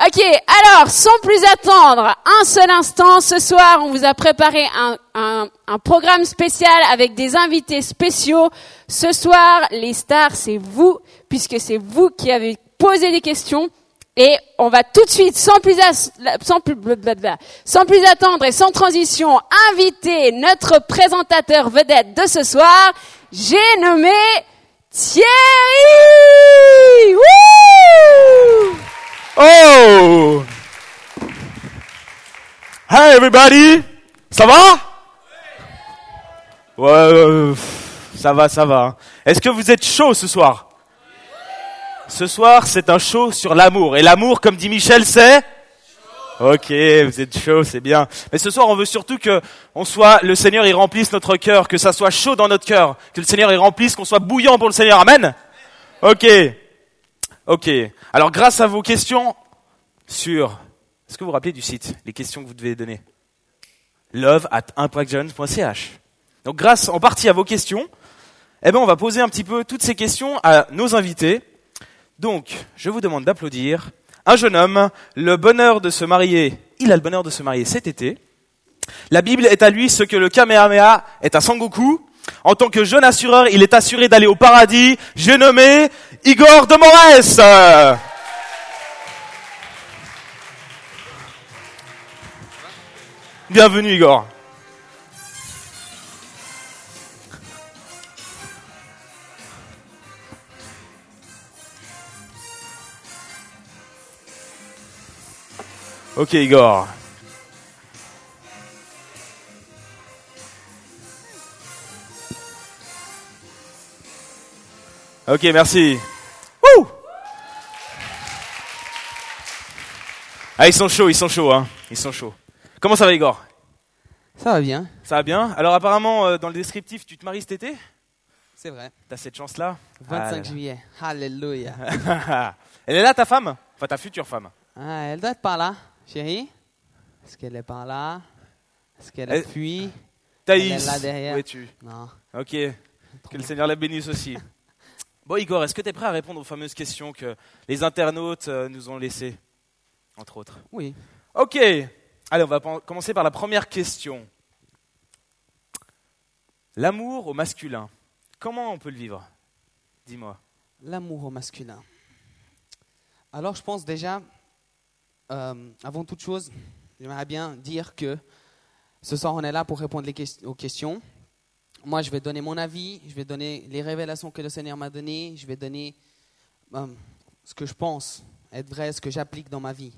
Ok, alors, sans plus attendre, un seul instant, ce soir, on vous a préparé un, un, programme spécial avec des invités spéciaux. Ce soir, les stars, c'est vous, puisque c'est vous qui avez posé des questions. Et on va tout de suite, sans plus, sans plus, sans plus attendre et sans transition, inviter notre présentateur vedette de ce soir. J'ai nommé Thierry Oh Hi everybody Ça va? Ouais, euh, ça va, ça va. Est-ce que vous êtes chaud ce soir? Ce soir, c'est un show sur l'amour. Et l'amour, comme dit Michel, c'est? Ok, vous êtes chaud, c'est bien. Mais ce soir, on veut surtout que on soit, le Seigneur, il remplisse notre cœur, que ça soit chaud dans notre cœur, que le Seigneur, il remplisse, qu'on soit bouillant pour le Seigneur. Amen? Ok, ok. Alors, grâce à vos questions sur, est-ce que vous vous rappelez du site, les questions que vous devez donner? Love at impactjeunes.ch. Donc, grâce en partie à vos questions, eh ben, on va poser un petit peu toutes ces questions à nos invités. Donc, je vous demande d'applaudir un jeune homme, le bonheur de se marier, il a le bonheur de se marier cet été. La Bible est à lui ce que le Kamehameha est à Sangoku. En tant que jeune assureur, il est assuré d'aller au paradis. J'ai nommé Igor de Morès. Bienvenue Igor. Ok Igor. Ok, merci. Wouh ah, ils sont chauds, ils sont chauds, hein. Ils sont chauds. Comment ça va Igor? Ça va bien, Ça va bien? Alors apparemment, euh, dans le descriptif, tu te maries cet été? C'est vrai. T'as cette chance-là? 25 Ah juillet, alléluia. Elle est là ta femme? Enfin ta future femme. Ah, elle doit être par là, chérie. Est-ce qu'elle est par là? Est-ce qu'elle a Elle- fui? Thaïs, Elle est là derrière. où es-tu? Non. Ok, que le Seigneur la bénisse aussi. Bon Igor, est-ce que tu es prêt à répondre aux fameuses questions que les internautes euh, nous ont laissées Entre autres? Oui. Ok, allez, on va commencer par la première question. L'amour au masculin, comment on peut le vivre? Dis-moi. L'amour au masculin. Alors, je pense déjà, euh, avant toute chose, j'aimerais bien dire que ce soir, on est là pour répondre les aux questions. Moi, je vais donner mon avis, je vais donner les révélations que le Seigneur m'a données, je vais donner euh, ce que je pense être vrai, ce que j'applique dans ma vie.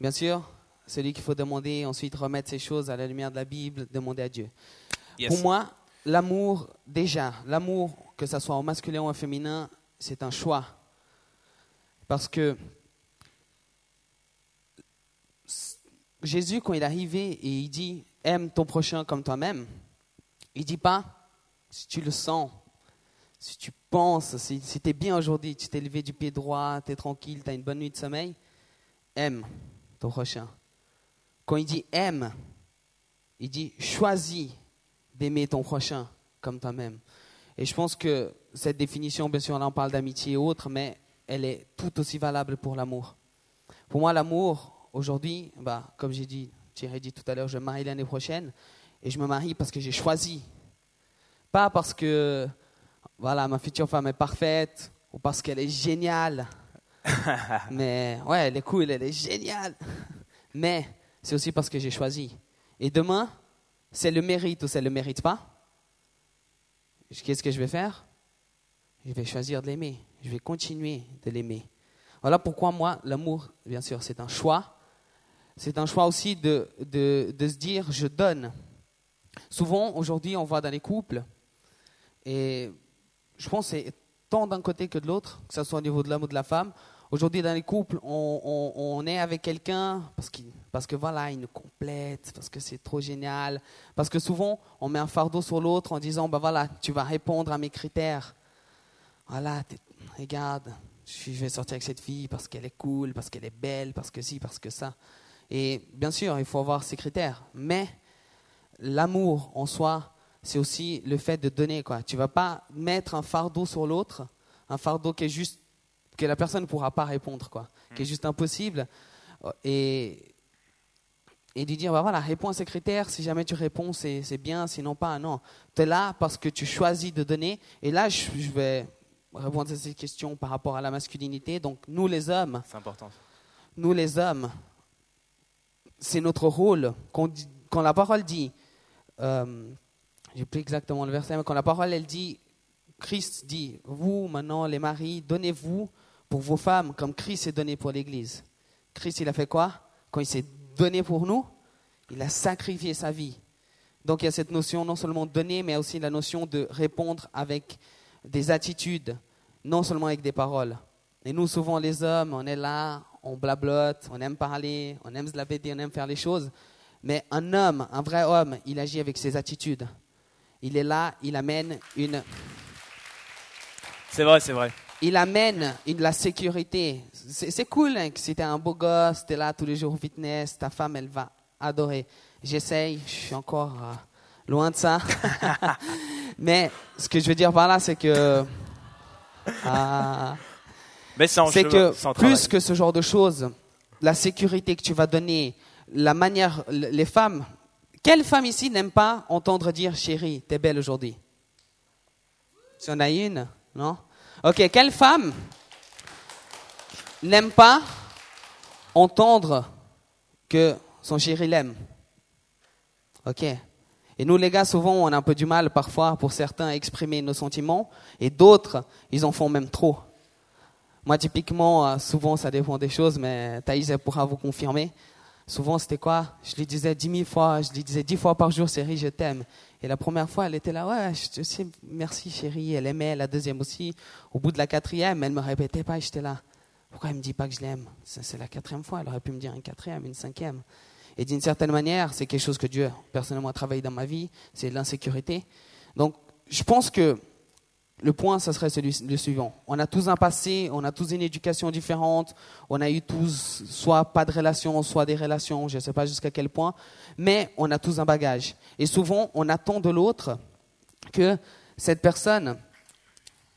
Bien sûr, celui qu'il faut demander, ensuite remettre ces choses à la lumière de la Bible, demander à Dieu. Pour moi, l'amour, déjà, l'amour, que ce soit au masculin ou au féminin, c'est un choix. Parce que Jésus, quand il est arrivé et il dit aime ton prochain comme toi-même, il dit pas si tu le sens, si tu penses, si, si tu es bien aujourd'hui, tu t'es levé du pied droit, tu es tranquille, tu as une bonne nuit de sommeil, aime ton prochain. Quand il dit aime, il dit choisis d'aimer ton prochain comme toi-même. Et je pense que cette définition, bien sûr, là on parle d'amitié et autres, mais elle est tout aussi valable pour l'amour. Pour moi, l'amour, aujourd'hui, bah, comme j'ai dit, Thierry dit tout à l'heure, je marie l'année prochaine, et je me marie parce que j'ai choisi. Pas parce que voilà, ma future femme est parfaite, ou parce qu'elle est géniale. mais ouais, elle est cool, elle est géniale. Mais c'est aussi parce que j'ai choisi. Et demain, c'est le mérite ou c'est le mérite pas? Qu'est-ce que je vais faire? Je vais choisir de l'aimer. Je vais continuer de l'aimer. Voilà pourquoi moi, l'amour, bien sûr, c'est un choix. C'est un choix aussi de, de, de se dire, je donne. Souvent, aujourd'hui, on voit dans les couples, et je pense que c'est tant d'un côté que de l'autre, que ce soit au niveau de l'homme ou de la femme. Aujourd'hui, dans les couples, on, est avec quelqu'un parce, qu'il- parce que voilà, il nous complète, parce que c'est trop génial. Parce que souvent, on met un fardeau sur l'autre en disant, ben voilà, tu vas répondre à mes critères. Voilà, regarde, je vais sortir avec cette fille parce qu'elle est cool, parce qu'elle est belle, parce que ci, parce que ça. Et bien sûr, il faut avoir ces critères. Mais l'amour en soi, c'est aussi le fait de donner. Quoi. Tu vas pas mettre un fardeau sur l'autre, un fardeau qui est juste que la personne ne pourra pas répondre, quoi, qui est juste impossible. Et, et de dire, bah voilà, réponds à ces critères, si jamais tu réponds, c'est c'est bien, sinon pas, non. Tu es là parce que tu choisis de donner. Et là, je, je vais répondre à ces questions par rapport à la masculinité. Donc, nous les hommes, C'est important. nous les hommes, c'est notre rôle. Quand la parole dit, euh, j'ai plus exactement le verset, mais quand la parole elle dit, Christ dit, vous maintenant les maris, donnez-vous pour vos femmes comme Christ s'est donné pour l'Église. Christ il a fait quoi? Quand il s'est donné pour nous, il a sacrifié sa vie. Donc il y a cette notion non seulement de donner, mais aussi la notion de répondre avec des attitudes, non seulement avec des paroles. Et nous, souvent, les hommes, on est là, on blablote, on aime parler, on aime se la on aime faire les choses. Mais un homme, un vrai homme, il agit avec ses attitudes. Il est là, il amène une, C'est vrai, c'est vrai. il amène une, la sécurité. C'est cool hein, que si t'es un beau gosse, t'es là tous les jours au fitness, ta femme, elle va adorer. J'essaye, je suis encore euh, loin de ça. Mais ce que je veux dire par là, c'est que... Mais c'est que plus que ce genre de choses, la sécurité que tu vas donner, la manière, les femmes, quelle femme ici n'aime pas entendre dire chérie, t'es belle aujourd'hui? Si on a une, non? Ok, quelle femme n'aime pas entendre que son chéri l'aime? Ok. Et nous, les gars, souvent, on a un peu du mal, parfois, pour certains, à exprimer nos sentiments, et d'autres, ils en font même trop. Moi, typiquement, euh, souvent, ça dépend des choses, mais Thaïs, pourra vous confirmer. Souvent, c'était quoi? Je lui disais dix mille fois, je lui disais dix fois par jour, chérie, je t'aime. Et la première fois, elle était là, ouais, je sais, merci chérie, elle aimait, la deuxième aussi. Au bout de la quatrième, elle me répétait pas, j'étais là. Pourquoi elle me dit pas que je l'aime? C'est la quatrième fois, elle aurait pu me dire une quatrième, une cinquième. Et d'une certaine manière, c'est quelque chose que Dieu, personnellement, a travaillé dans ma vie, c'est l'insécurité. Donc, je pense que le point, ça serait celui, le suivant. On a tous un passé, on a tous une éducation différente, on a eu tous soit pas de relation, soit des relations, je ne sais pas jusqu'à quel point, mais on a tous un bagage. Et souvent, on attend de l'autre que cette personne,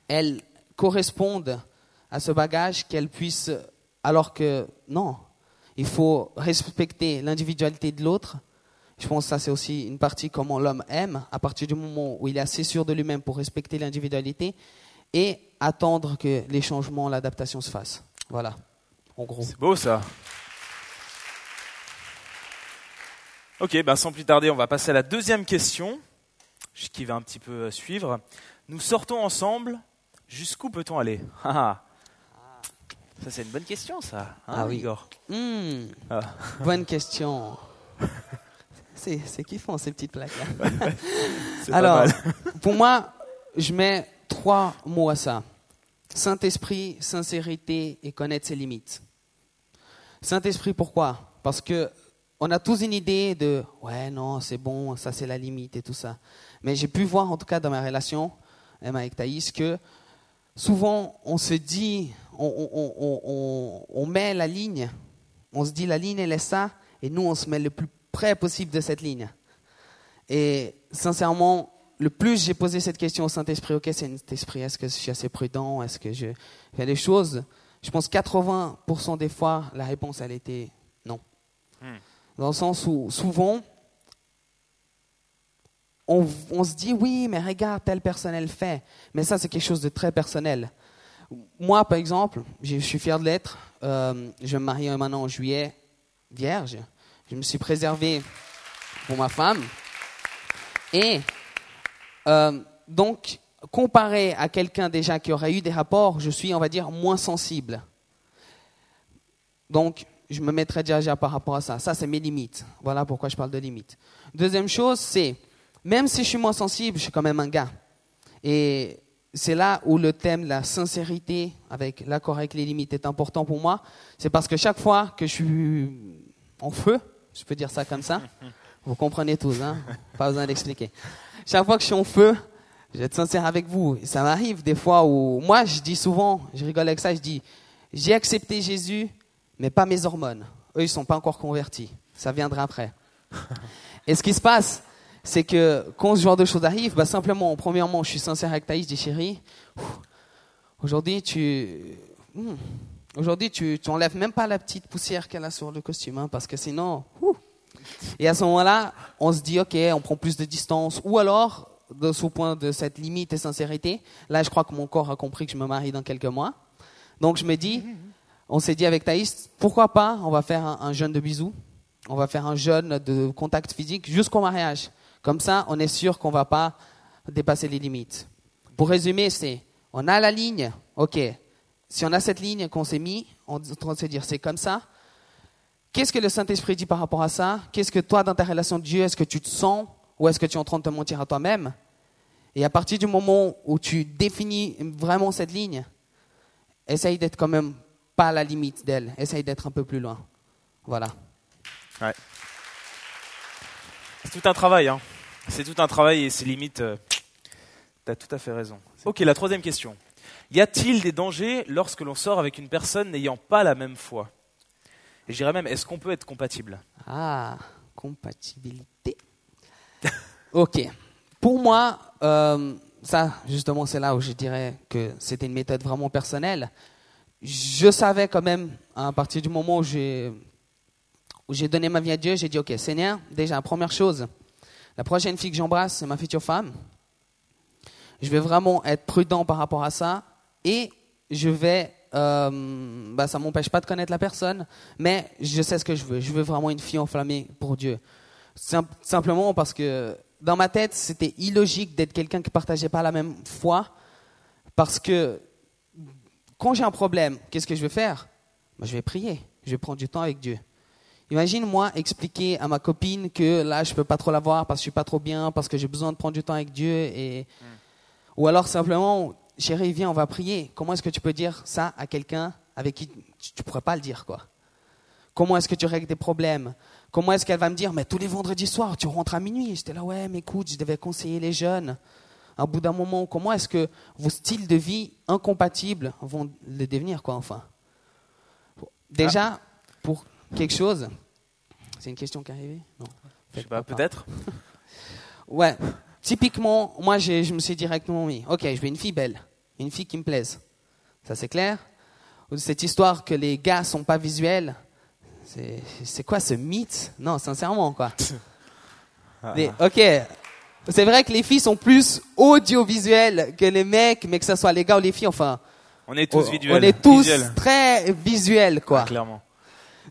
elle corresponde à ce bagage, qu'elle puisse, alors que non, il faut respecter l'individualité de l'autre. Je pense que ça, c'est aussi une partie comment l'homme aime, à partir du moment où il est assez sûr de lui-même pour respecter l'individualité et attendre que les changements, l'adaptation se fassent. Voilà, en gros. C'est beau ça. Ok, ben sans plus tarder, on va passer à la deuxième question, qui va un petit peu euh, suivre. Nous sortons ensemble, jusqu'où peut-on aller? Ah, ah. Ça c'est une bonne question ça, hein, Ah oui. Igor? Ah. Bonne question. C'est kiffant ces petites plaques-là. Pas Alors, pour moi, je mets trois mots à ça. Saint-Esprit, sincérité et connaître ses limites. Saint-Esprit, pourquoi? Parce que on a tous une idée de ouais non c'est bon ça c'est la limite et tout ça. Mais j'ai pu voir en tout cas dans ma relation même avec Thaïs que souvent on se dit on, on- on- on- on met la ligne, on se dit la ligne elle est ça et nous on se met le plus près possible de cette ligne. Et sincèrement, le plus j'ai posé cette question au Saint-Esprit, ok, Saint-Esprit, est-ce que je suis assez prudent Est-ce que je fais des choses Je pense 80% des fois, la réponse, elle était non. Hmm. Dans le sens où souvent, on, on se dit oui, mais regarde, telle personne, elle fait. Mais ça, c'est quelque chose de très personnel. Moi, par exemple, je je suis fier de l'être. Euh, je vais me marier maintenant en juillet, vierge. Je me suis préservé pour ma femme. Et euh, donc, comparé à quelqu'un déjà qui aurait eu des rapports, je suis, on va dire, moins sensible. Donc, je me mettrai déjà par rapport à ça. Ça, c'est mes limites. Voilà pourquoi je parle de limites. Deuxième chose, c'est, même si je suis moins sensible, je suis quand même un gars. Et c'est là où le thème de la sincérité avec l'accord avec les limites est important pour moi. C'est parce que chaque fois que je suis en feu, je peux dire ça comme ça, vous comprenez tous, hein? Pas besoin d'expliquer. Chaque fois que je suis en feu, je vais être sincère avec vous. Ça m'arrive des fois où, moi, je dis souvent, je rigole avec ça, je dis, j'ai accepté Jésus, mais pas mes hormones. Eux, ils sont pas encore convertis. Ça viendra après. Et ce qui se passe, c'est que quand ce genre de choses arrive, bah simplement, premièrement, je suis sincère avec Thaïs, je dis chérie, aujourd'hui tu, hmm, Aujourd'hui, tu, tu enlèves même pas la petite poussière qu'elle a sur le costume, hein, parce que sinon. ouh. Et à ce moment-là, on se dit, ok, on prend plus de distance. Ou alors, de ce point de cette limite et sincérité, là, je crois que mon corps a compris que je me marie dans quelques mois. Donc, je me dis, on s'est dit avec Thaïs, pourquoi pas, on va faire un, un jeûne de bisous, on va faire un jeûne de contact physique jusqu'au mariage. Comme ça, on est sûr qu'on va pas dépasser les limites. Pour résumer, c'est, on a la ligne, ok. Si on a cette ligne qu'on s'est mis, on est en train de se dire, c'est comme ça. Qu'est-ce que le Saint-Esprit dit par rapport à ça? Qu'est-ce que toi, dans ta relation de Dieu, est-ce que tu te sens ou est-ce que tu es en train de te mentir à toi-même? Et à partir du moment où tu définis vraiment cette ligne, essaye d'être quand même pas à la limite d'elle. Essaye d'être un peu plus loin. Voilà. Ouais. C'est tout un travail, hein. C'est tout un travail et c'est limite. euh, T'as tout à fait raison. Ok, la troisième question. Y a-t-il des dangers lorsque l'on sort avec une personne n'ayant pas la même foi? Et je dirais même, est-ce qu'on peut être compatible? Ah, compatibilité. ok. Pour moi, euh, ça, justement, c'est là où je dirais que c'était une méthode vraiment personnelle. Je savais quand même, à partir du moment où j'ai où j'ai donné ma vie à Dieu, j'ai dit, ok, Seigneur, déjà, première chose, la prochaine fille que j'embrasse, c'est ma future femme. Je vais vraiment être prudent par rapport à ça et je vais, euh, bah, ça m'empêche pas de connaître la personne, mais je sais ce que je veux. Je veux vraiment une fille enflammée pour Dieu. Sim- simplement parce que dans ma tête, c'était illogique d'être quelqu'un qui partageait pas la même foi, parce que quand j'ai un problème, qu'est-ce que je vais faire? Bah, Je vais prier, je vais prendre du temps avec Dieu. Imagine moi expliquer à ma copine que là je peux pas trop la voir parce que je suis pas trop bien, parce que j'ai besoin de prendre du temps avec Dieu et ou alors simplement chérie viens on va prier. Comment est-ce que tu peux dire ça à quelqu'un avec qui tu, tu pourrais pas le dire quoi? Comment est-ce que tu règles tes problèmes? Comment est-ce qu'elle va me dire mais tous les vendredis soirs tu rentres à minuit? J'étais là ouais mais écoute je devais conseiller les jeunes. À bout d'un moment comment est-ce que vos styles de vie incompatibles vont le devenir quoi enfin? Déjà pour quelque chose. C'est une question qui est arrivée? Non. Je sais pas. peut-être Ouais. Typiquement, moi, je me suis directement mis, ok, je veux une fille belle, une fille qui me plaise. Ça, c'est clair Cette histoire que les gars sont pas visuels, c'est quoi ce mythe? Non, sincèrement, quoi. Mais, ok, c'est vrai que les filles sont plus audiovisuelles que les mecs, mais que ce soit les gars ou les filles, enfin, On est tous visuels. on est tous Visuels. très visuels, quoi. Ah, clairement.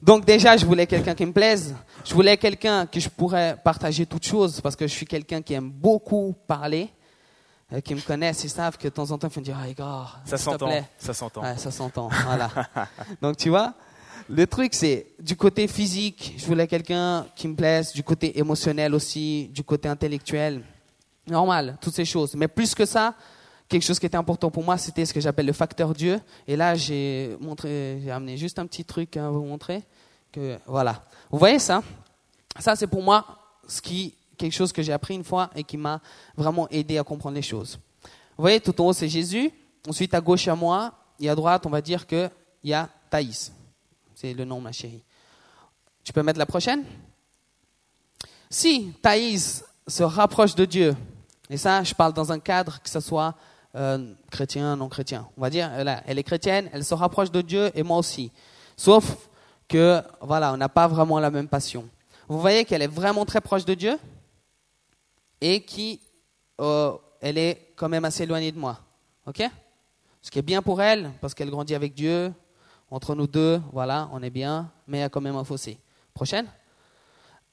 Donc déjà, je voulais quelqu'un qui me plaise. Je voulais quelqu'un que je pourrais partager toutes choses parce que je suis quelqu'un qui aime beaucoup parler. Euh, qui me connaissent, ils savent que de temps en temps, ils me dire, ah, Igor, Ça s'entend. Ça s'entend. Ouais, ça s'entend. Voilà. Donc tu vois, le truc c'est du côté physique, je voulais quelqu'un qui me plaise, du côté émotionnel aussi, du côté intellectuel. Normal, toutes ces choses. Mais plus que ça, quelque chose qui était important pour moi, c'était ce que j'appelle le facteur Dieu. Et là, j'ai montré, j'ai amené juste un petit truc à vous montrer. Que voilà. Vous voyez ça? Ça, c'est pour moi ce qui, quelque chose que j'ai appris une fois et qui m'a vraiment aidé à comprendre les choses. Vous voyez, tout en haut, c'est Jésus. Ensuite, à gauche, à moi. Et à droite, on va dire qu'il y a Thaïs. C'est le nom, ma chérie. Tu peux mettre la prochaine? Si Thaïs se rapproche de Dieu, et ça, je parle dans un cadre que ce soit euh, chrétien, non chrétien. On va dire, elle, est chrétienne, elle se rapproche de Dieu et moi aussi. Sauf que, voilà, on n'a pas vraiment la même passion. Vous voyez qu'elle est vraiment très proche de Dieu et qui, euh, elle est quand même assez éloignée de moi. Ok? Ce qui est bien pour elle, parce qu'elle grandit avec Dieu. Entre nous deux, voilà, on est bien, mais il y a quand même un fossé. Prochaine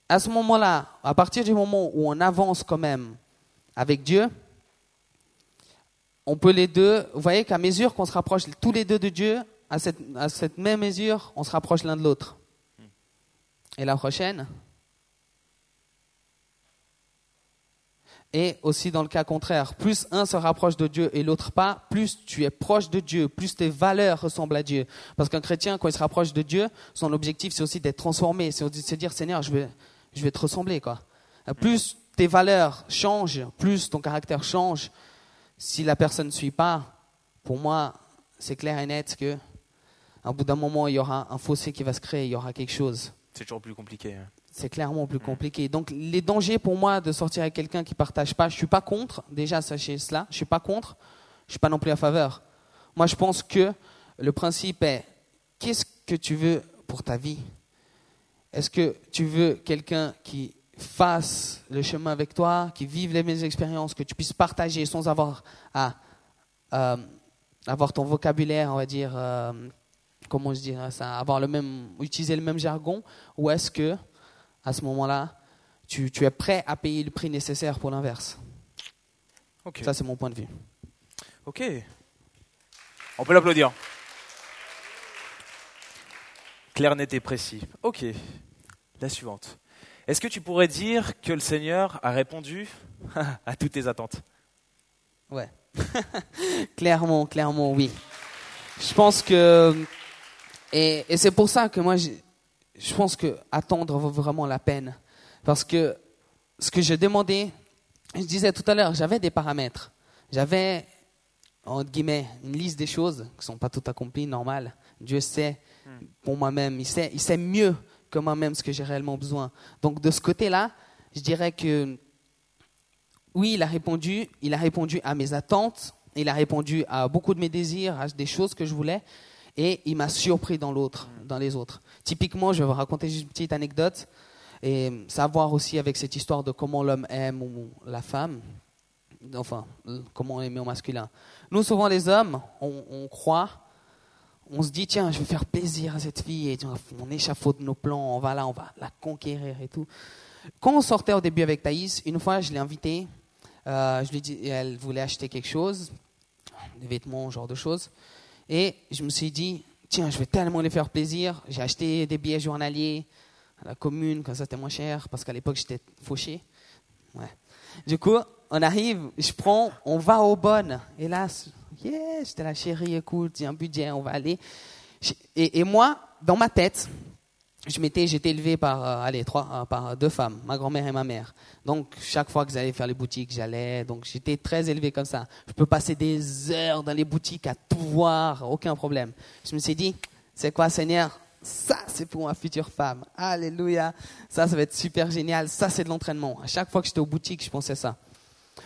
À ce moment-là, à partir du moment où on avance quand même avec Dieu, on peut les deux, vous voyez qu'à mesure qu'on se rapproche tous les deux de Dieu, à cette, même mesure, on se rapproche l'un de l'autre. Et la prochaine Et aussi dans le cas contraire, plus un se rapproche de Dieu et l'autre pas, plus tu es proche de Dieu, plus tes valeurs ressemblent à Dieu. Parce qu'un chrétien, quand il se rapproche de Dieu, son objectif c'est aussi d'être transformé, c'est de se dire Seigneur, je vais, je vais te ressembler. Quoi. Plus tes valeurs changent, plus ton caractère change. Si la personne ne suit pas, pour moi, c'est clair et net que, à bout d'un moment, il y aura un fossé qui va se créer, il y aura quelque chose C'est toujours plus compliqué. hein. c'est clairement plus compliqué. Donc les dangers pour moi de sortir avec quelqu'un qui partage pas, je suis pas contre. Déjà sachez cela, je suis pas contre. Je suis pas non plus à faveur. Moi je pense que le principe est qu'est-ce que tu veux pour ta vie? Est-ce que tu veux quelqu'un qui fasse le chemin avec toi, qui vive les mêmes expériences, que tu puisses partager sans avoir à euh, avoir ton vocabulaire, on va dire, euh, comment je dirais ça, avoir le même, utiliser le même jargon, ou est-ce que à ce moment-là, tu, tu es prêt à payer le prix nécessaire pour l'inverse? Ok. Ça, c'est mon point de vue. Ok. On peut l'applaudir. Clair, net et précis. Ok. La suivante. Est-ce que tu pourrais dire que le Seigneur a répondu à toutes tes attentes? Ouais. clairement, clairement, oui. Je pense que. Et, et c'est pour ça que moi, je, je pense que attendre vaut vraiment la peine. Parce que ce que j'ai demandé, je disais tout à l'heure, j'avais des paramètres. J'avais, entre guillemets, une liste des choses qui ne sont pas toutes accomplies, normales. Dieu sait pour moi-même. Il sait, il sait mieux que moi-même ce que j'ai réellement besoin. Donc de ce côté-là, je dirais que oui, il a répondu, il a répondu à mes attentes, il a répondu à beaucoup de mes désirs, à des choses que je voulais, et il m'a surpris dans l'autre, dans les autres. Typiquement, je vais vous raconter une petite anecdote, et savoir aussi avec cette histoire de comment l'homme aime ou la femme, enfin, comment aimer au masculin. Nous, souvent les hommes, on, on croit, on se dit, tiens, je vais faire plaisir à cette fille, et on échafaude nos plans, on va là, on va la conquérir et tout. Quand on sortait au début avec Thaïs, une fois, je l'ai invitée, euh, je lui dit, elle voulait acheter quelque chose, des vêtements, genre de choses. Et je me suis dit, tiens, je vais tellement lui faire plaisir. J'ai acheté des billets journaliers à la commune, comme ça c'était moins cher, parce qu'à l'époque j'étais fauché. Ouais. Du coup, on arrive, je prends, on va au bonnes. Et là, yeah, j'étais la chérie, écoute, a un budget, on va aller. Et, moi, dans ma tête, je m'étais, j'étais élevé par, euh, allez, trois, euh, par deux femmes, ma grand-mère et ma mère. Donc, chaque fois que j'allais faire les boutiques, j'allais. Donc, j'étais très élevé comme ça. Je peux passer des heures dans les boutiques à tout voir, aucun problème. Je me suis dit, c'est quoi, Seigneur? Ça, c'est pour ma future femme. Alléluia. Ça, ça va être super génial. Ça, c'est de l'entraînement. À chaque fois que j'étais aux boutiques, je pensais ça.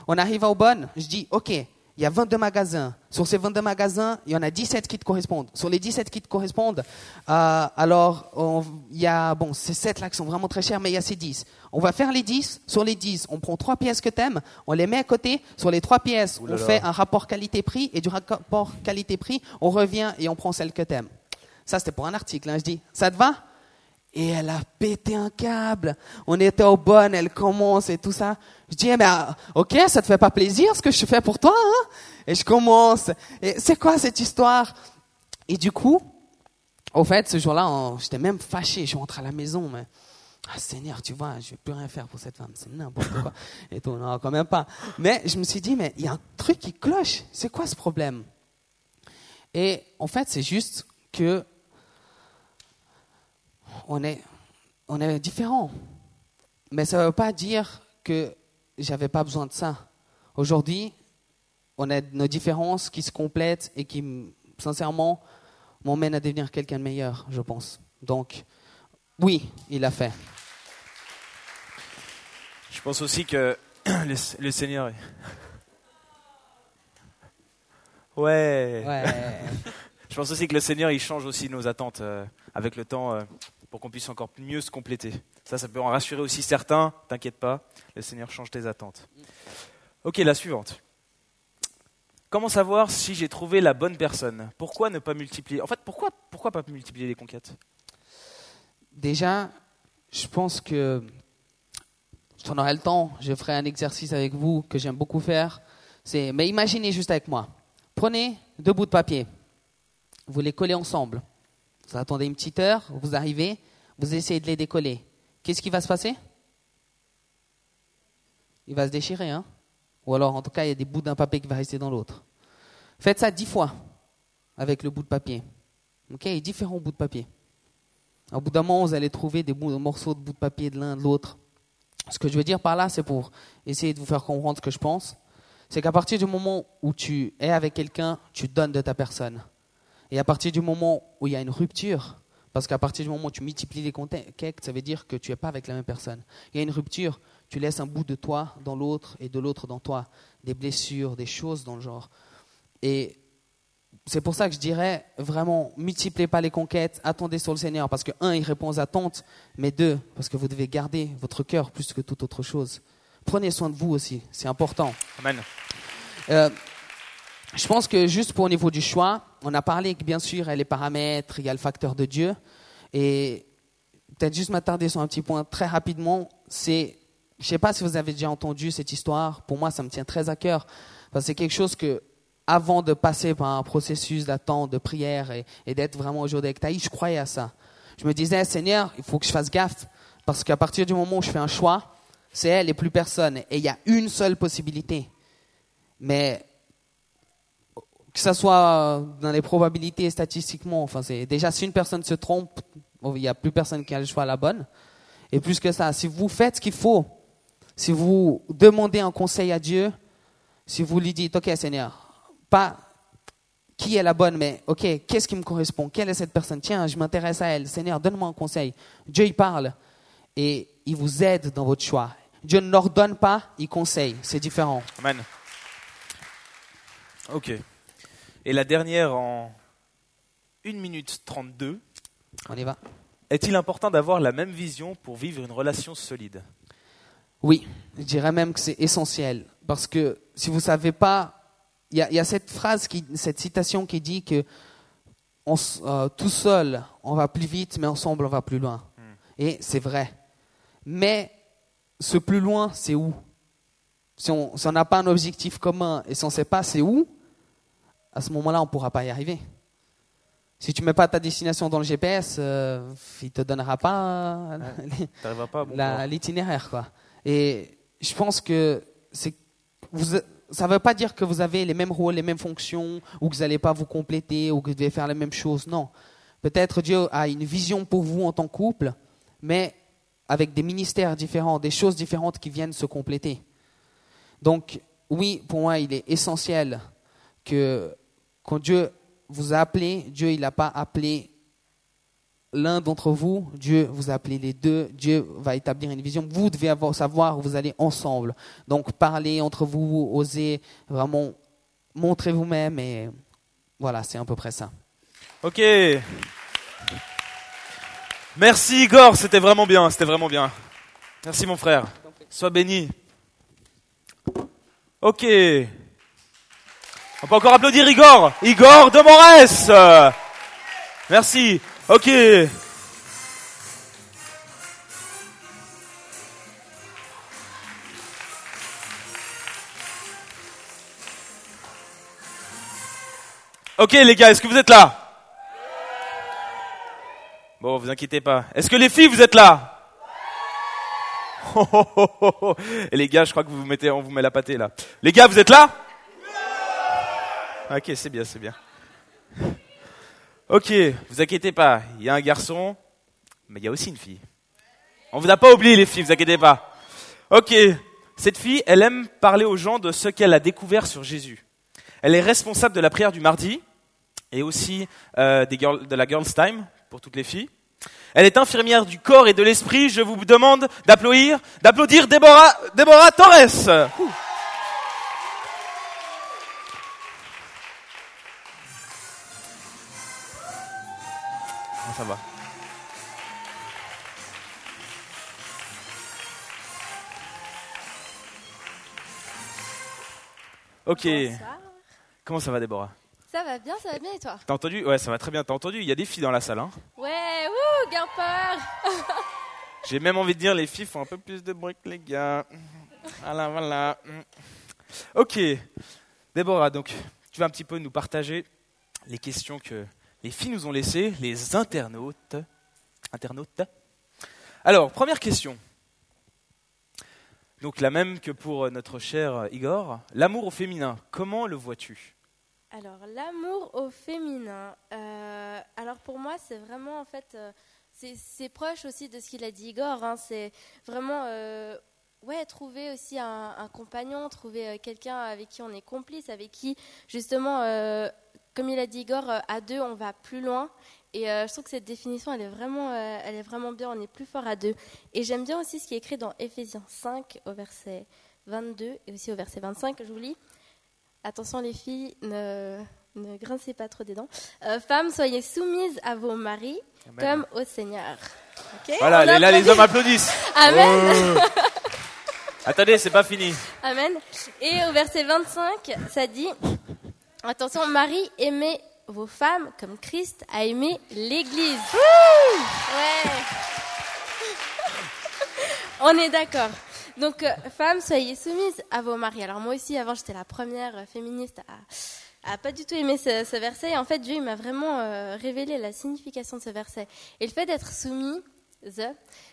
On arrive au bon, je dis, OK, il y a 22 magasins. Sur ces 22 magasins, il y en a 17 qui te correspondent. Sur les 17 qui te correspondent, euh, alors on, il y a, bon, ces 7 là qui sont vraiment très chers, mais il y a ces 10. On va faire les 10. Sur les 10, on prend trois pièces que t'aimes, on les met à côté. Sur les trois pièces, on fait un rapport qualité-prix et du rapport qualité-prix, on revient et on prend celle que t'aimes. Ça, c'était pour un article. Hein, je dis, ça te va? Et elle a pété un câble. On était au bon, elle commence et tout ça. Je dis, eh ben, ok, ça te fait pas plaisir ce que je fais pour toi, hein? Et je commence. Et c'est quoi cette histoire? Et du coup, au fait, ce jour-là, j'étais même fâché. Je rentre à la maison, mais ah Seigneur, tu vois, je vais plus rien faire pour cette femme, c'est n'importe quoi. Et tout, non, quand même pas. Mais je me suis dit, mais il y a un truc qui cloche. C'est quoi ce problème? Et en fait, c'est juste que on est, on est différents. Mais ça ne veut pas dire que j'avais pas besoin de ça. Aujourd'hui, on a nos différences qui se complètent et qui, sincèrement, m'emmènent à devenir quelqu'un de meilleur, je pense. Donc, oui, il l'a fait. Je pense aussi que le, le Seigneur. Est... Ouais. Ouais. Je pense aussi que le Seigneur, il change aussi nos attentes euh, avec le temps euh, pour qu'on puisse encore mieux se compléter. Ça, ça peut en rassurer aussi certains. T'inquiète pas, le Seigneur change tes attentes. Ok, la suivante. Comment savoir si j'ai trouvé la bonne personne? Pourquoi ne pas multiplier? En fait, pourquoi, pourquoi pas multiplier les conquêtes? Déjà, je pense que si on aurait le temps, je ferai un exercice avec vous que j'aime beaucoup faire. C'est, mais imaginez juste avec moi. Prenez deux bouts de papier, vous les collez ensemble. Vous attendez une petite heure, vous arrivez, vous essayez de les décoller. Qu'est-ce qui va se passer? Il va se déchirer, hein? Ou alors, en tout cas, il y a des bouts d'un papier qui va rester dans l'autre. Faites ça dix fois avec le bout de papier. Ok? Et différents bouts de papier. Au bout d'un moment, vous allez trouver des morceaux de bouts de papier de l'un de l'autre. Ce que je veux dire par là, c'est pour essayer de vous faire comprendre ce que je pense. C'est qu'à partir du moment où tu es avec quelqu'un, tu donnes de ta personne. Et à partir du moment où il y a une rupture, parce qu'à partir du moment où tu multiplies les conquêtes, ça veut dire que tu n'es pas avec la même personne. Il y a une rupture, tu laisses un bout de toi dans l'autre et de l'autre dans toi, des blessures, des choses dans le genre. Et c'est pour ça que je dirais vraiment, multipliez pas les conquêtes, attendez sur le Seigneur, parce que un, il répond aux attentes, mais deux, parce que vous devez garder votre cœur plus que toute autre chose. Prenez soin de vous aussi, c'est important. Amen. Euh, je pense que juste pour au niveau du choix, on a parlé que bien sûr, il y a les paramètres, il y a le facteur de Dieu, et peut-être juste m'attarder sur un petit point très rapidement, c'est, je sais pas si vous avez déjà entendu cette histoire, pour moi ça me tient très à cœur, parce que c'est quelque chose que avant de passer par un processus d'attente, de prière et, d'être vraiment au jour d'Ektaï, je croyais à ça. Je me disais, Seigneur, il faut que je fasse gaffe, parce qu'à partir du moment où je fais un choix, c'est elle et plus personne. Et il y a une seule possibilité. Mais que ça soit dans les probabilités statistiquement, enfin, c'est déjà si une personne se trompe, il n'y a plus personne qui a le choix à la bonne. Et plus que ça, si vous faites ce qu'il faut, si vous demandez un conseil à Dieu, si vous lui dites, OK Seigneur, pas qui est la bonne, mais OK, qu'est-ce qui me correspond? Quelle est cette personne? Tiens, je m'intéresse à elle. Seigneur, donne-moi un conseil. Dieu, il parle et il vous aide dans votre choix. Dieu ne n'ordonne pas, il conseille. C'est différent. Amen. Ok. Et la dernière en 1 minute 32. On y va Est-il important d'avoir la même vision pour vivre une relation solide? Oui, je dirais même que c'est essentiel. Parce que si vous ne savez pas, il y, a- il y a cette phrase, qui, cette citation qui dit que on euh, tout seul, on va plus vite, mais ensemble, on va plus loin. Et c'est vrai. Mais ce plus loin, c'est où? Si on si on n'a pas un objectif commun et si on ne sait pas c'est où, à ce moment-là, on ne pourra pas y arriver. Si tu mets pas ta destination dans le GPS, euh, il te donnera pas euh, bon la- l'itinéraire. Et je pense que vous ça veut pas dire que vous avez les mêmes rôles, les mêmes fonctions ou que vous n'allez pas vous compléter ou que vous devez faire les mêmes choses. Non. Peut-être Dieu a une vision pour vous en tant que couple, mais avec des ministères différents, des choses différentes qui viennent se compléter. Donc oui, pour moi, il est essentiel que quand Dieu vous a appelé, Dieu il n'a pas appelé l'un d'entre vous, Dieu vous a appelé les deux, Dieu va établir une vision. Vous devez avoir, savoir où vous allez ensemble. Donc parlez entre vous, osez vraiment montrer vous-même et voilà, c'est à peu près ça. Ok. Merci Igor, c'était vraiment bien, c'était vraiment bien. Merci mon frère. Sois béni. Ok. On peut encore applaudir Igor. Igor de Morès. Merci. Ok. Ok les gars, est-ce que vous êtes là? Bon, vous inquiétez pas. Est-ce que les filles, vous êtes là? Oh, oh, oh, oh, oh. Les gars, je crois que vous vous mettez, on vous met la pâtée là. Les gars, vous êtes là? Ok, c'est bien, c'est bien. Ok, vous inquiétez pas. Il y a un garçon, mais il y a aussi une fille. On vous a pas oublié les filles, vous inquiétez pas. Ok, cette fille, elle aime parler aux gens de ce qu'elle a découvert sur Jésus. Elle est responsable de la prière du mardi et aussi euh, de la Girls Time pour toutes les filles. Elle est infirmière du corps et de l'esprit. Je vous demande d'applaudir, d'applaudir Déborah, Déborah Torres. Ça va. Ok. Bonsoir. Comment ça va, Déborah? Ça va bien, ça va bien et toi? T'as entendu? Ouais, ça va très bien. T'as entendu? Il y a des filles dans la salle. Hein Ouais, wouh, Guimper J'ai même envie de dire, les filles font un peu plus de bruit que les gars. Voilà, voilà. Ok. Déborah, donc, tu vas un petit peu nous partager les questions que les filles nous ont laissées, les internautes. Internautes. Alors, première question. Donc, la même que pour notre cher Igor. L'amour au féminin, comment le vois-tu? Alors, l'amour au féminin. euh, alors, pour moi, c'est vraiment, en fait, euh, c'est proche aussi de ce qu'il a dit Igor. hein, c'est vraiment, euh, ouais, trouver aussi un, compagnon, trouver euh, quelqu'un avec qui on est complice, avec qui, justement, euh, comme il a dit Igor, euh, à deux, on va plus loin. Et euh, je trouve que cette définition, elle est, vraiment, euh, elle est vraiment bien. On est plus fort à deux. Et j'aime bien aussi ce qui est écrit dans Éphésiens 5, au verset 22 et aussi au verset 25. Je vous lis. Attention les filles, ne, ne grincez pas trop des dents. Euh, femmes, soyez soumises à vos maris comme au Seigneur. Voilà, les- là, les hommes applaudissent. Amen. Oh. Attendez, c'est pas fini. Amen. Et au verset 25, ça dit Attention, Marie, aimez vos femmes comme Christ a aimé l'Église. Ouais. On est d'accord. Donc, euh, femmes, soyez soumises à vos maris. Alors, moi aussi, avant, j'étais la première euh, féministe à, pas du tout aimer ce, verset. Et en fait, Dieu m'a vraiment euh, révélé la signification de ce verset. Et le fait d'être soumis,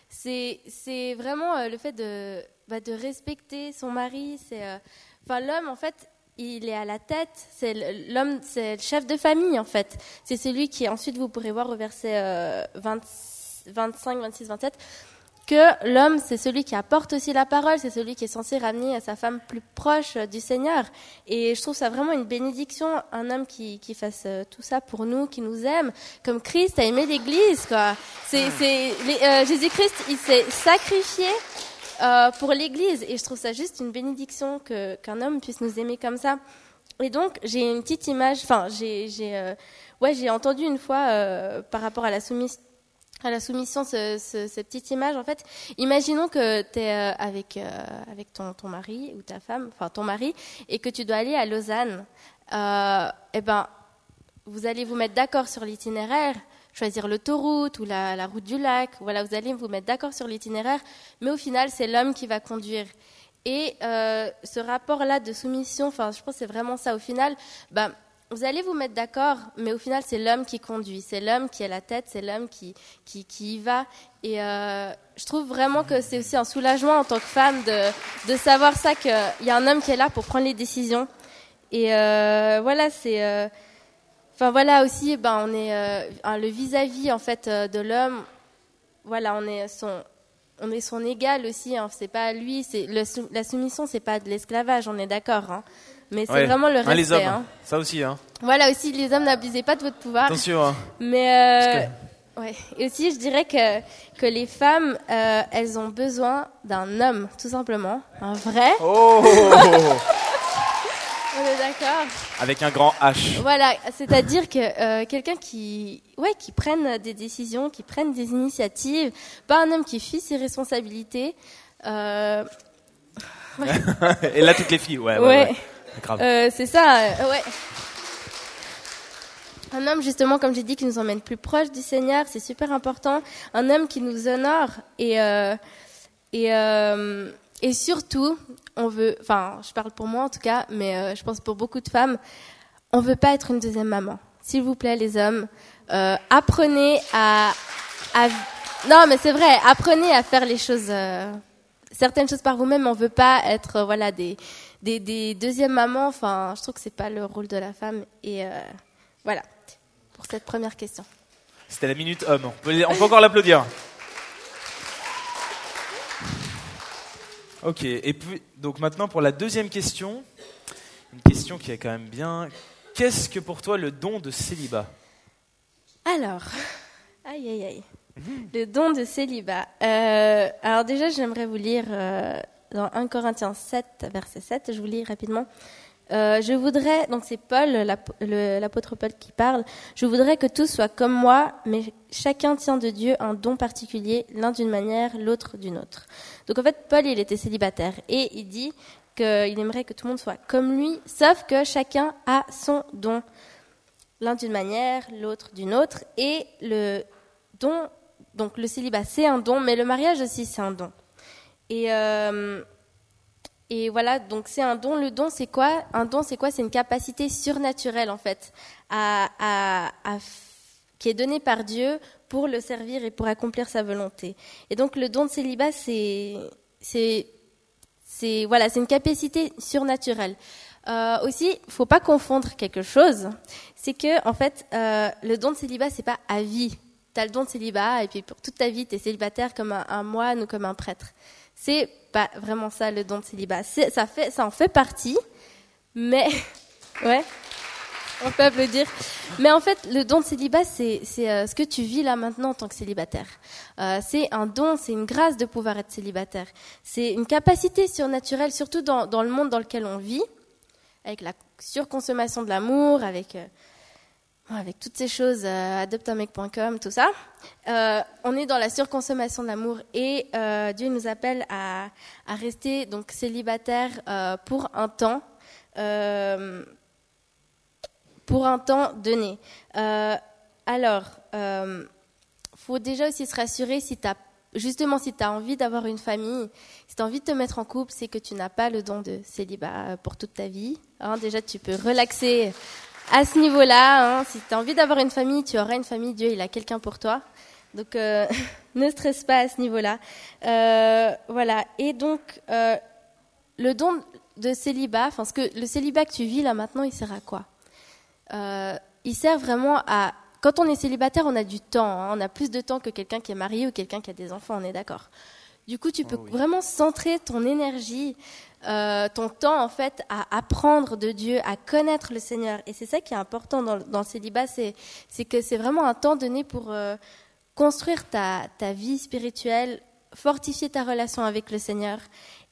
c'est vraiment le fait de, bah, de respecter son mari. C'est, enfin, l'homme, en fait, il est à la tête. C'est l'homme, c'est le chef de famille, en fait. C'est celui qui, ensuite, vous pourrez voir au verset euh, 20 25, 26, 27 que l'homme, c'est celui qui apporte aussi la parole, c'est celui qui est censé ramener sa femme plus proche euh, du Seigneur. Et je trouve ça vraiment une bénédiction, un homme qui, qui fasse euh, tout ça pour nous, qui nous aime, comme Christ a aimé l'Église. quoi. C'est, c'est, les- euh, Jésus-Christ, il s'est sacrifié euh, pour l'Église. Et je trouve ça juste une bénédiction qu'un homme puisse nous aimer comme ça. Et donc, j'ai une petite image, enfin, j'ai, euh, ouais, j'ai entendu une fois euh, par rapport à la soumission à la soumission, ce, ce- cette petite image, en fait, imaginons que tu es avec, euh, avec ton, ton mari ou ta femme, enfin ton mari, et que tu dois aller à Lausanne. Eh ben, vous allez vous mettre d'accord sur l'itinéraire, choisir l'autoroute ou la, la route du lac. Voilà, vous allez vous mettre d'accord sur l'itinéraire, mais au final, c'est l'homme qui va conduire. Et euh, ce rapport-là de soumission, enfin, je pense que c'est vraiment ça. Au final, ben, vous allez vous mettre d'accord, mais au final, c'est l'homme qui conduit, c'est l'homme qui est la tête, c'est l'homme qui, qui, qui y va. Et euh, je trouve vraiment que c'est aussi un soulagement en tant que femme de, de savoir ça, qu'il y a un homme qui est là pour prendre les décisions. Et euh, voilà, c'est. Enfin voilà aussi, ben on est euh, le vis-à-vis en fait euh, de l'homme. Voilà, on est son, on est son égal aussi. Hein, c'est pas lui, c'est la soumission, c'est pas de l'esclavage, on est d'accord. Hein, mais c'est Ouais. vraiment le Hein, respect. les hommes, hein. ça aussi. Hein. Voilà aussi, les hommes n'abusez pas de votre pouvoir. Attention. Hein. Mais euh, Parce ouais. Et aussi, je dirais que que les femmes, euh, elles ont besoin d'un homme, tout simplement, un vrai. Oh On est d'accord. Avec un grand H. Voilà, c'est-à-dire que euh, quelqu'un qui, ouais, qui prenne des décisions, qui prenne des initiatives, pas un homme qui fuit ses responsabilités. Euh, Et là, toutes les filles. Ouais, ouais. ouais. Euh, c'est ça, ouais. Un homme, justement, comme j'ai dit, qui nous emmène plus proche du Seigneur, c'est super important. Un homme qui nous honore et euh, et euh, et surtout, on veut, enfin, je parle pour moi en tout cas, mais euh, je pense pour beaucoup de femmes, on veut pas être une deuxième maman. S'il vous plaît, les hommes, euh, apprenez à, non, mais c'est vrai, apprenez à faire les choses, euh, certaines choses par vous-même. On veut pas être, voilà, des, des, des deuxièmes mamans. Enfin, je trouve que c'est pas le rôle de la femme. Et voilà pour cette première question. C'était la minute homme. On peut encore l'applaudir. Ok, et puis, donc maintenant pour la deuxième question, une question qui est quand même bien. Qu'est-ce que pour toi le don de célibat? Alors, aïe aïe aïe, le don de célibat. Euh, alors déjà, j'aimerais vous lire euh, dans 1 Corinthiens 7, verset 7. Je vous lis rapidement. Euh, je voudrais, donc c'est Paul, l'apôtre Paul qui parle, je voudrais que tous soient comme moi, mais chacun tient de Dieu un don particulier, l'un d'une manière, l'autre d'une autre. Donc en fait, Paul, il était célibataire et il dit qu'il aimerait que tout le monde soit comme lui, sauf que chacun a son don, l'un d'une manière, l'autre d'une autre, et le don, donc le célibat, c'est un don, mais le mariage aussi, c'est un don. Et euh, et voilà, donc c'est un don. Le don, c'est quoi? Un don, c'est quoi? C'est une capacité surnaturelle, en fait, à, à- à qui est donnée par Dieu pour le servir et pour accomplir sa volonté. Et donc, le don de célibat, c'est, c'est, voilà, c'est une capacité surnaturelle. Euh, aussi, faut pas confondre quelque chose. C'est que, en fait, euh, le don de célibat, c'est pas à vie. Tu as le don de célibat et puis pour toute ta vie, tu es célibataire comme un, un moine ou comme un prêtre. C'est pas vraiment ça le don de célibat. Ça, en fait partie, mais. Ouais, on peut applaudir. Mais en fait, le don de célibat, c'est c'est, euh, ce que tu vis là maintenant en tant que célibataire. Euh, c'est un don, c'est une grâce de pouvoir être célibataire. C'est une capacité surnaturelle, surtout dans, dans le monde dans lequel on vit. avec la surconsommation de l'amour, avec, euh, avec toutes ces choses, euh, tout ça. Euh, on est dans la surconsommation de l'amour et euh, Dieu nous appelle à, rester donc célibataire euh, pour un temps, pour un temps donné. Alors, euh, faut déjà aussi se rassurer si tu justement si tu as envie d'avoir une famille, si tu as envie de te mettre en couple, c'est que tu n'as pas le don de célibat pour toute ta vie. Hein, déjà, tu peux relaxer à ce niveau-là. Hein. Si tu as envie d'avoir une famille, tu auras une famille. Dieu, il a quelqu'un pour toi. Donc, euh, ne stresse pas à ce niveau-là. Euh, voilà. Et donc, euh, le don de célibat, enfin, ce que le célibat que tu vis là maintenant, il sert à quoi? Euh, Il sert vraiment à quand on est célibataire, on a du temps. hein. On a plus de temps que quelqu'un qui est marié ou quelqu'un qui a des enfants, on est d'accord. Du coup, tu peux oui. vraiment centrer ton énergie, euh, ton temps, en fait, à apprendre de Dieu, à connaître le Seigneur. Et c'est ça qui est important dans, dans le célibat, c'est que c'est vraiment un temps donné pour euh, construire ta, ta vie spirituelle, fortifier ta relation avec le Seigneur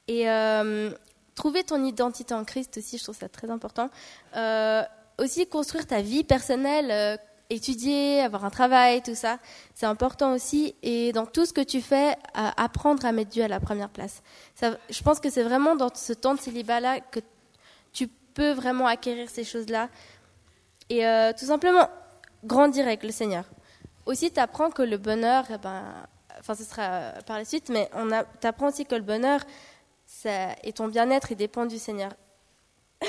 et euh, trouver ton identité en Christ aussi, je trouve ça très important. Aussi construire ta vie personnelle, étudier, avoir un travail, tout ça, c'est important aussi. Et dans tout ce que tu fais, apprendre à mettre Dieu à la première place. Je pense que c'est vraiment dans ce temps de célibat-là que tu peux vraiment acquérir ces choses-là. Et euh, tout simplement, grandir avec le Seigneur. Aussi, tu apprends que le bonheur, eh ben, enfin, ce sera par la suite, mais on tu apprends aussi que le bonheur ça, et ton bien-être, il dépend du Seigneur.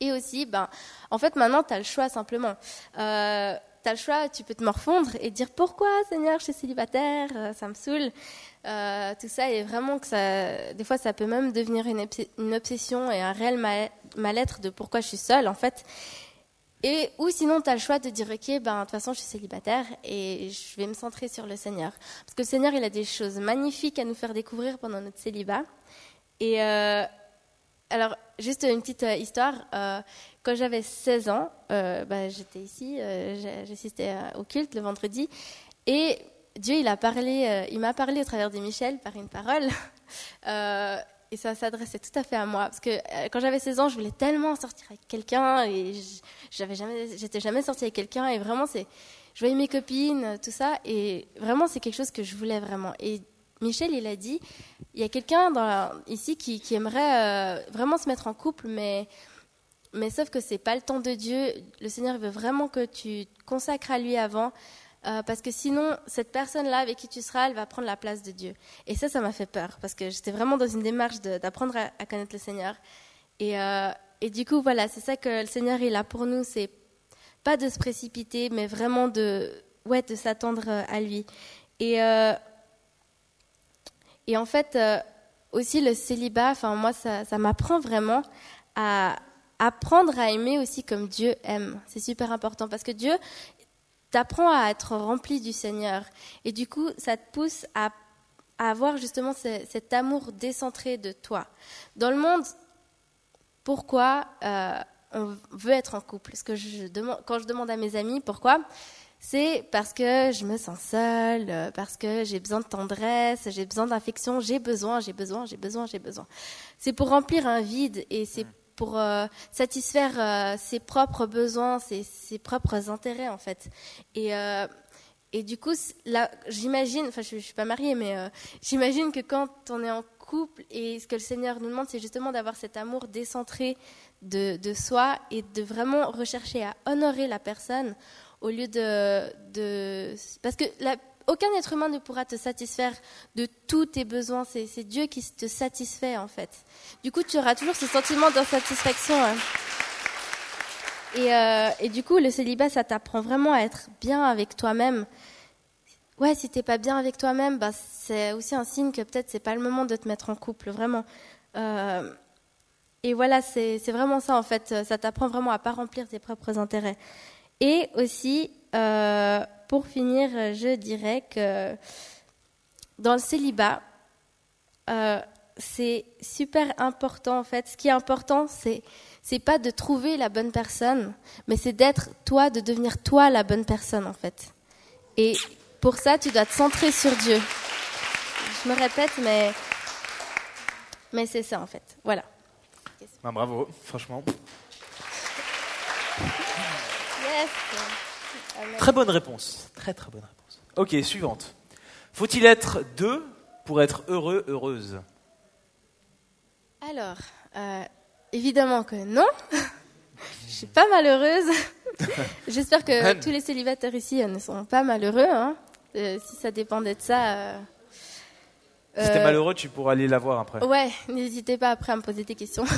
Et aussi, ben, en fait, maintenant, tu as le choix simplement. Euh, tu as le choix, tu peux te morfondre et dire pourquoi, Seigneur, je suis célibataire, euh, ça me saoule. Euh, tout ça, et vraiment que ça, des fois, ça peut même devenir une, obs- une obsession et un réel mal- mal-être de pourquoi je suis seule, en fait. Et, ou sinon, tu as le choix de dire, ok, ben, de toute façon, je suis célibataire et je vais me centrer sur le Seigneur. Parce que le Seigneur, il a des choses magnifiques à nous faire découvrir pendant notre célibat. Et euh, alors, juste une petite euh, histoire. Euh, quand j'avais 16 ans, euh, bah, j'étais ici, j'assistais au culte le vendredi, et Dieu, il a parlé, il m'a parlé au travers de Michel par une parole, et ça s'adressait tout à fait à moi, parce que quand j'avais 16 ans, je voulais tellement sortir avec quelqu'un, et j'avais jamais, j'étais jamais sortie avec quelqu'un, et vraiment, c'est, je voyais mes copines, tout ça, et vraiment, c'est quelque chose que je voulais vraiment. Et Michel, il a dit, il y a quelqu'un ici qui, aimerait euh, vraiment se mettre en couple, mais, mais sauf que c'est pas le temps de Dieu. Le Seigneur veut vraiment que tu te consacres à lui avant, euh, parce que sinon, cette personne-là avec qui tu seras, elle va prendre la place de Dieu. Et ça, ça m'a fait peur, parce que j'étais vraiment dans une démarche d'apprendre à, connaître le Seigneur. Et, euh, et du coup, voilà, c'est ça que le Seigneur est là pour nous, c'est pas de se précipiter, mais vraiment de, ouais, de s'attendre à lui. Et et en fait, euh, aussi le célibat, enfin moi, ça, m'apprend vraiment à apprendre à aimer aussi comme Dieu aime. C'est super important parce que Dieu t'apprend à être rempli du Seigneur. Et du coup, ça te pousse à, avoir justement ce- cet amour décentré de toi. Dans le monde, pourquoi euh, on veut être en couple? Parce que quand je demande à mes amis pourquoi, c'est parce que je me sens seule, euh, parce que j'ai besoin de tendresse, j'ai besoin d'affection, j'ai besoin, j'ai besoin, j'ai besoin, j'ai besoin. C'est pour remplir un vide et c'est pour euh, satisfaire euh, ses propres besoins, ses, ses propres intérêts en fait. Et, euh, et du coup, là, j'imagine, enfin je, je suis pas mariée, mais j'imagine que quand on est en couple et ce que le Seigneur nous demande, c'est justement d'avoir cet amour décentré de, soi et de vraiment rechercher à honorer la personne au lieu de... parce que aucun être humain ne pourra te satisfaire de tous tes besoins. C'est c'est Dieu qui te satisfait en fait. Du coup, tu auras toujours ce sentiment d'insatisfaction. hein. Et, euh, et du coup, le célibat, ça t'apprend vraiment à être bien avec toi-même. Ouais, si t'es pas bien avec toi-même, bah, c'est aussi un signe que peut-être c'est pas le moment de te mettre en couple, vraiment. Euh, et voilà, c'est vraiment ça en fait. Ça t'apprend vraiment à pas remplir tes propres intérêts. Et aussi, euh, pour finir, je dirais que dans le célibat, euh, c'est super important en fait. Ce qui est important, c'est c'est pas de trouver la bonne personne, mais c'est d'être toi, de devenir toi la bonne personne en fait. Et pour ça, tu dois te centrer sur Dieu. Je me répète, mais mais c'est ça en fait. Voilà. Ben, bravo, franchement. Yes. Très bonne réponse. Très très bonne réponse. Ok, suivante. Faut-il être deux pour être heureux, heureuse? Alors, euh, évidemment que non. Je suis pas malheureuse. J'espère que tous les célibataires ici euh, ne sont pas malheureux. hein. Euh, si ça dépendait de ça. euh, Si t'es euh, malheureux, tu pourras aller la voir après. Ouais, n'hésitez pas après à me poser des questions.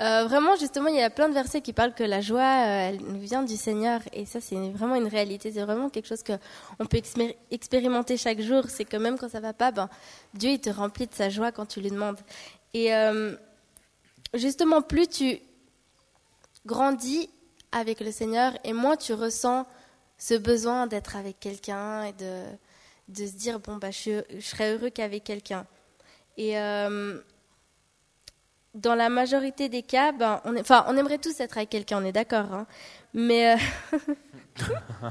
Euh, vraiment, justement, il y a plein de versets qui parlent que la joie, elle nous vient du Seigneur, et ça, c'est vraiment une réalité. C'est vraiment quelque chose que on peut expéri- expérimenter chaque jour. C'est que même quand ça va pas, ben Dieu il te remplit de sa joie quand tu lui demandes. Et euh, justement, plus tu grandis avec le Seigneur, et moins tu ressens ce besoin d'être avec quelqu'un et de de se dire bon bah je, je serais heureux qu'avec quelqu'un. Et euh, dans la majorité des cas, ben, on, est- on aimerait tous être avec quelqu'un, on est d'accord. hein. Mais, euh,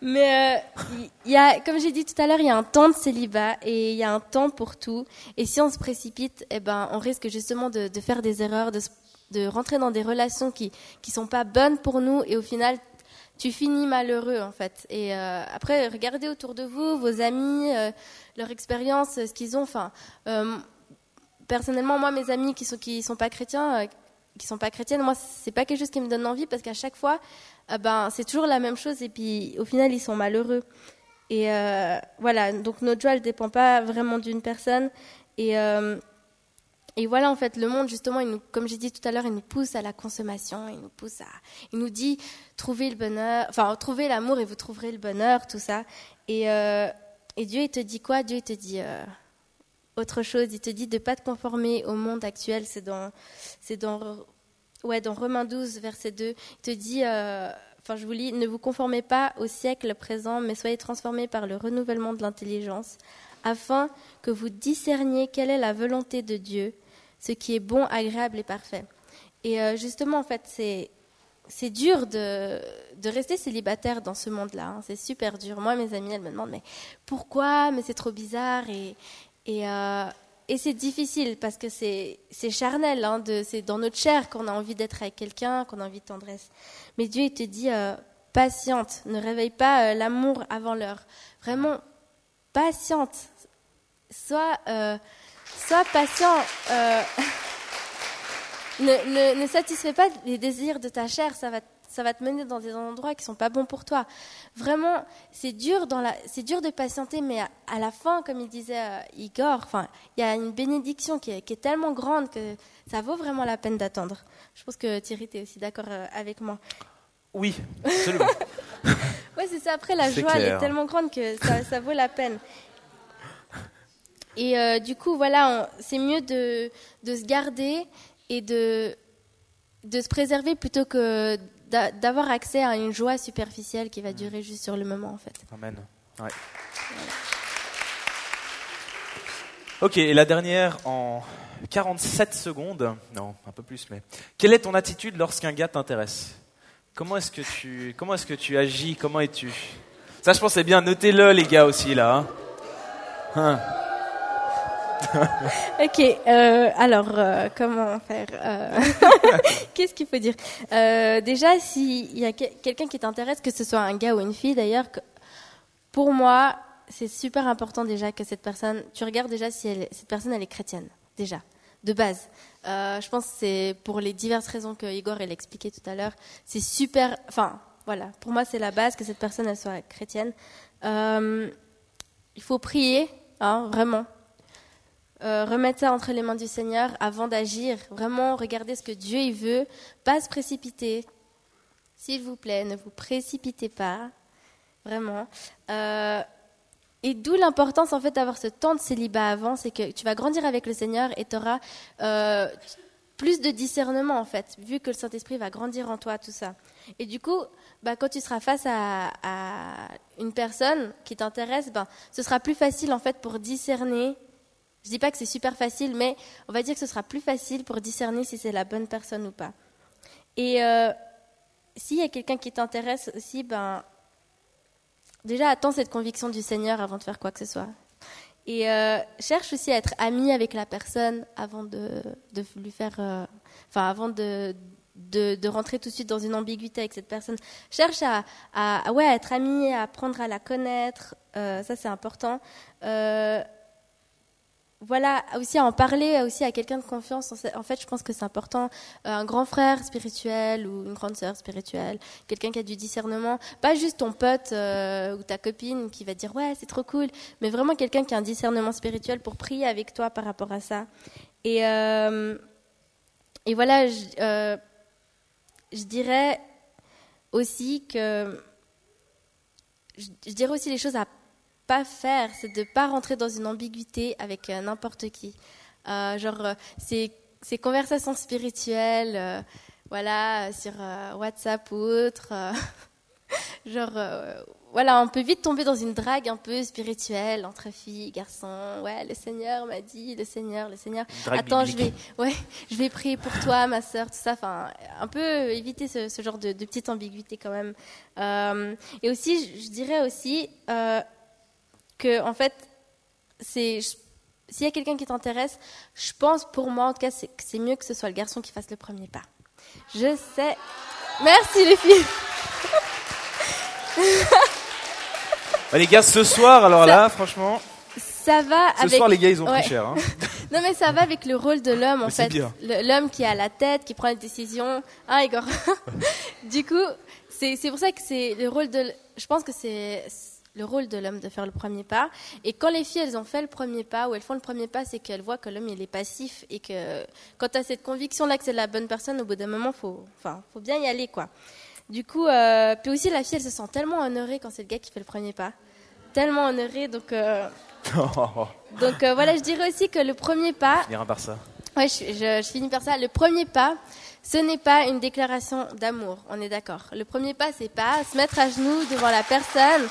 mais euh, y a, comme j'ai dit tout à l'heure, il y a un temps de célibat et il y a un temps pour tout. Et si on se précipite, eh ben, on risque justement de, de faire des erreurs, de, se- de rentrer dans des relations qui qui sont pas bonnes pour nous. Et au final, tu finis malheureux en fait. Et euh, après, regardez autour de vous, vos amis, euh, leur expérience, ce qu'ils ont. Enfin, euh, personnellement, moi, mes amis qui sont qui sont pas chrétiens, qui sont pas chrétiennes, moi, c'est pas quelque chose qui me donne envie parce qu'à chaque fois, ben, c'est toujours la même chose et puis au final, ils sont malheureux. Et voilà, donc notre joie, elle dépend pas vraiment d'une personne. Et et voilà, en fait, le monde, justement, comme j'ai dit tout à l'heure, il nous pousse à la consommation, il nous pousse à, il nous dit, trouvez le bonheur, enfin, trouvez l'amour et vous trouverez le bonheur, tout ça. Et, euh, Dieu, il te dit quoi? Dieu, il te dit euh, autre chose. Il te dit de pas te conformer au monde actuel. C'est dans, c'est dans, ouais, dans Romains 12, verset 2. Il te dit, euh, enfin, je vous lis, ne vous conformez pas au siècle présent, mais soyez transformés par le renouvellement de l'intelligence, afin que vous discerniez quelle est la volonté de Dieu, ce qui est bon, agréable et parfait. Et euh, justement, en fait, c'est c'est dur de, de rester célibataire dans ce monde-là. hein. C'est super dur. Moi, mes amies, elles me demandent, mais pourquoi? Mais c'est trop bizarre. Et, et, euh, et c'est difficile parce que c'est charnel. hein, c'est dans notre chair qu'on a envie d'être avec quelqu'un, qu'on a envie de tendresse. Mais Dieu, il te dit, euh, patiente, ne réveille pas l'amour avant l'heure. Vraiment, patiente. Sois, sois patient. euh, ne, ne, ne satisfais pas les désirs de ta chair, ça va, ça va te mener dans des endroits qui sont pas bons pour toi. Vraiment, c'est dur dans la, c'est dur de patienter, mais à, à la fin, comme il disait euh, Igor, enfin, il y a une bénédiction qui est, qui est tellement grande que ça vaut vraiment la peine d'attendre. Je pense que Thierry, tu es aussi d'accord euh, avec moi. Oui, absolument. Ouais, c'est ça. Après, la joie, elle est tellement grande que ça, ça vaut la peine. Et euh, du coup, voilà, c'est mieux de, de se garder et de, de se préserver plutôt que d'a- d'avoir accès à une joie superficielle qui va durer juste sur le moment, en fait. Amen. Ouais. Ok, et la dernière en 47 secondes. Non, un peu plus, mais. Quelle est ton attitude lorsqu'un gars t'intéresse? Comment est-ce que tu, comment est-ce que tu agis? Comment es-tu? Ça, je pense, c'est bien. Notez-le, les gars aussi là. hein. Hein. Ok, euh, alors euh, comment faire euh, Qu'est-ce qu'il faut dire? Déjà, s'il y a que- quelqu'un qui t'intéresse, que ce soit un gars ou une fille d'ailleurs, pour moi, c'est super important déjà que cette personne, tu regardes déjà si cette personne elle est chrétienne, déjà, de base. Je pense que c'est pour les diverses raisons que Igor elle expliqué tout à l'heure, c'est super, enfin voilà, pour moi c'est la base que cette personne elle soit chrétienne. Il faut prier, hein, vraiment. Euh, remettre ça entre les mains du Seigneur avant d'agir. Vraiment, regarder ce que Dieu il veut. Pas se précipiter. S'il vous plaît, ne vous précipitez pas. Vraiment. Euh, et d'où l'importance en fait d'avoir ce temps de célibat avant, c'est que tu vas grandir avec le Seigneur et tu auras euh, plus de discernement en fait, vu que le Saint-Esprit va grandir en toi, tout ça. Et du coup, bah, quand tu seras face à, à une personne qui t'intéresse, ben, ce sera plus facile en fait pour discerner. Je dis pas que c'est super facile, mais on va dire que ce sera plus facile pour discerner si c'est la bonne personne ou pas. Et euh, s'il y a quelqu'un qui t'intéresse aussi, ben déjà attends cette conviction du Seigneur avant de faire quoi que ce soit. Et euh, cherche aussi à être ami avec la personne avant de, de lui faire, euh, enfin avant de, de, de, rentrer tout de suite dans une ambiguïté avec cette personne. Cherche à, à, ouais, à être ami, à apprendre à la connaître. Euh, ça, c'est important. Euh, voilà, aussi à en parler aussi à quelqu'un de confiance. En fait, je pense que c'est important. Euh, un grand frère spirituel ou une grande sœur spirituelle, quelqu'un qui a du discernement, pas juste ton pote euh, ou ta copine qui va dire ouais c'est trop cool, mais vraiment quelqu'un qui a un discernement spirituel pour prier avec toi par rapport à ça. Et euh, et voilà, je, je dirais aussi que je, je dirais aussi les choses à pas faire, c'est de pas rentrer dans une ambiguïté avec euh, n'importe qui. Euh, genre, euh, ces, ces, conversations spirituelles, voilà, sur WhatsApp ou autre, genre, voilà, on peut vite tomber dans une drague un peu spirituelle entre filles, garçons. Ouais, le Seigneur m'a dit, le Seigneur, le Seigneur. Attends, je vais, ouais, je vais prier pour toi, ma sœur, tout ça. Enfin, un peu éviter ce, ce genre de, de, petite ambiguïté quand même. et aussi, je, je dirais aussi que en fait, c'est s'il y a quelqu'un qui t'intéresse, je pense pour moi en tout cas c'est, que c'est mieux que ce soit le garçon qui fasse le premier pas. Je sais. Merci les filles. Bah, les gars, ce soir, alors là, franchement. Ça va ce soir, les gars, ils ont pris cher. Hein. non, mais ça va avec le rôle de l'homme, en fait. l'homme qui a la tête, qui prend les décisions. Ah, Igor. du coup, c'est pour ça que c'est le rôle de. Je pense que c'est le rôle de l'homme de faire le premier pas. Et quand les filles, elles ont fait le premier pas, ou elles font le premier pas, c'est qu'elles voient que l'homme, il est passif, et que quand tu as cette conviction-là que c'est la bonne personne, au bout d'un moment, faut, enfin, faut bien y aller, quoi. Du coup, euh, puis aussi, la fille, elle se sent tellement honorée quand c'est le gars qui fait le premier pas. Tellement honorée, donc... Euh, donc euh, voilà, je dirais aussi que le premier pas... Finira par ça. Ouais, je, je, je finis par ça. Le premier pas, ce n'est pas une déclaration d'amour, on est d'accord. Le premier pas, c'est pas se mettre à genoux devant la personne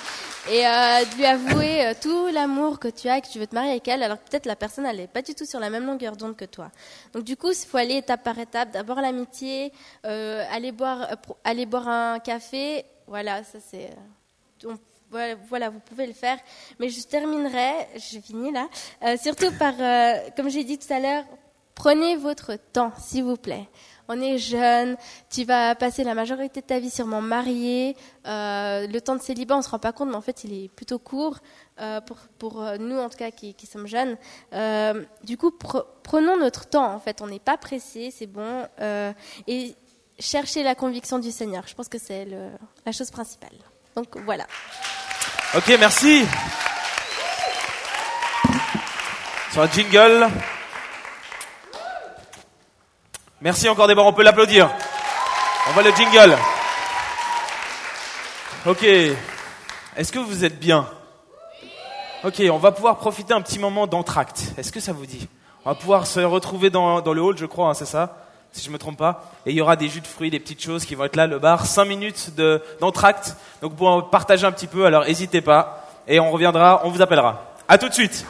et euh, de lui avouer euh, tout l'amour que tu as et que tu veux te marier avec elle, alors que peut-être la personne elle n'est pas du tout sur la même longueur d'onde que toi. Donc du coup, il faut aller étape par étape. D'abord l'amitié, euh, aller boire, euh, aller boire un café. Voilà, ça c'est. Voilà, voilà, vous pouvez le faire. Mais je terminerai, je finis là, surtout par, comme j'ai dit tout à l'heure, prenez votre temps, s'il vous plaît on est jeune, tu vas passer la majorité de ta vie sûrement marié. Euh, le temps de célibat, on se rend pas compte, mais en fait, il est plutôt court euh, pour, pour, euh, nous, en tout cas, qui, sommes jeunes. du coup, prenons notre temps, en fait. On n'est pas pressé, c'est bon. et chercher la conviction du Seigneur. Je pense que c'est la chose principale. Donc, voilà. Ok, merci. Sur un jingle. Merci encore Déborah, on peut l'applaudir. On voit le jingle. Ok. Est-ce que vous êtes bien? Ok, on va pouvoir profiter un petit moment d'entracte. Est-ce que ça vous dit? On va pouvoir se retrouver dans, le hall, je crois, hein, c'est ça? Si je me trompe pas. Et il y aura des jus de fruits, des petites choses qui vont être là, le bar. Cinq minutes d'entracte. Donc pour partager un petit peu, alors n'hésitez pas. Et on reviendra, on vous appellera. À tout de suite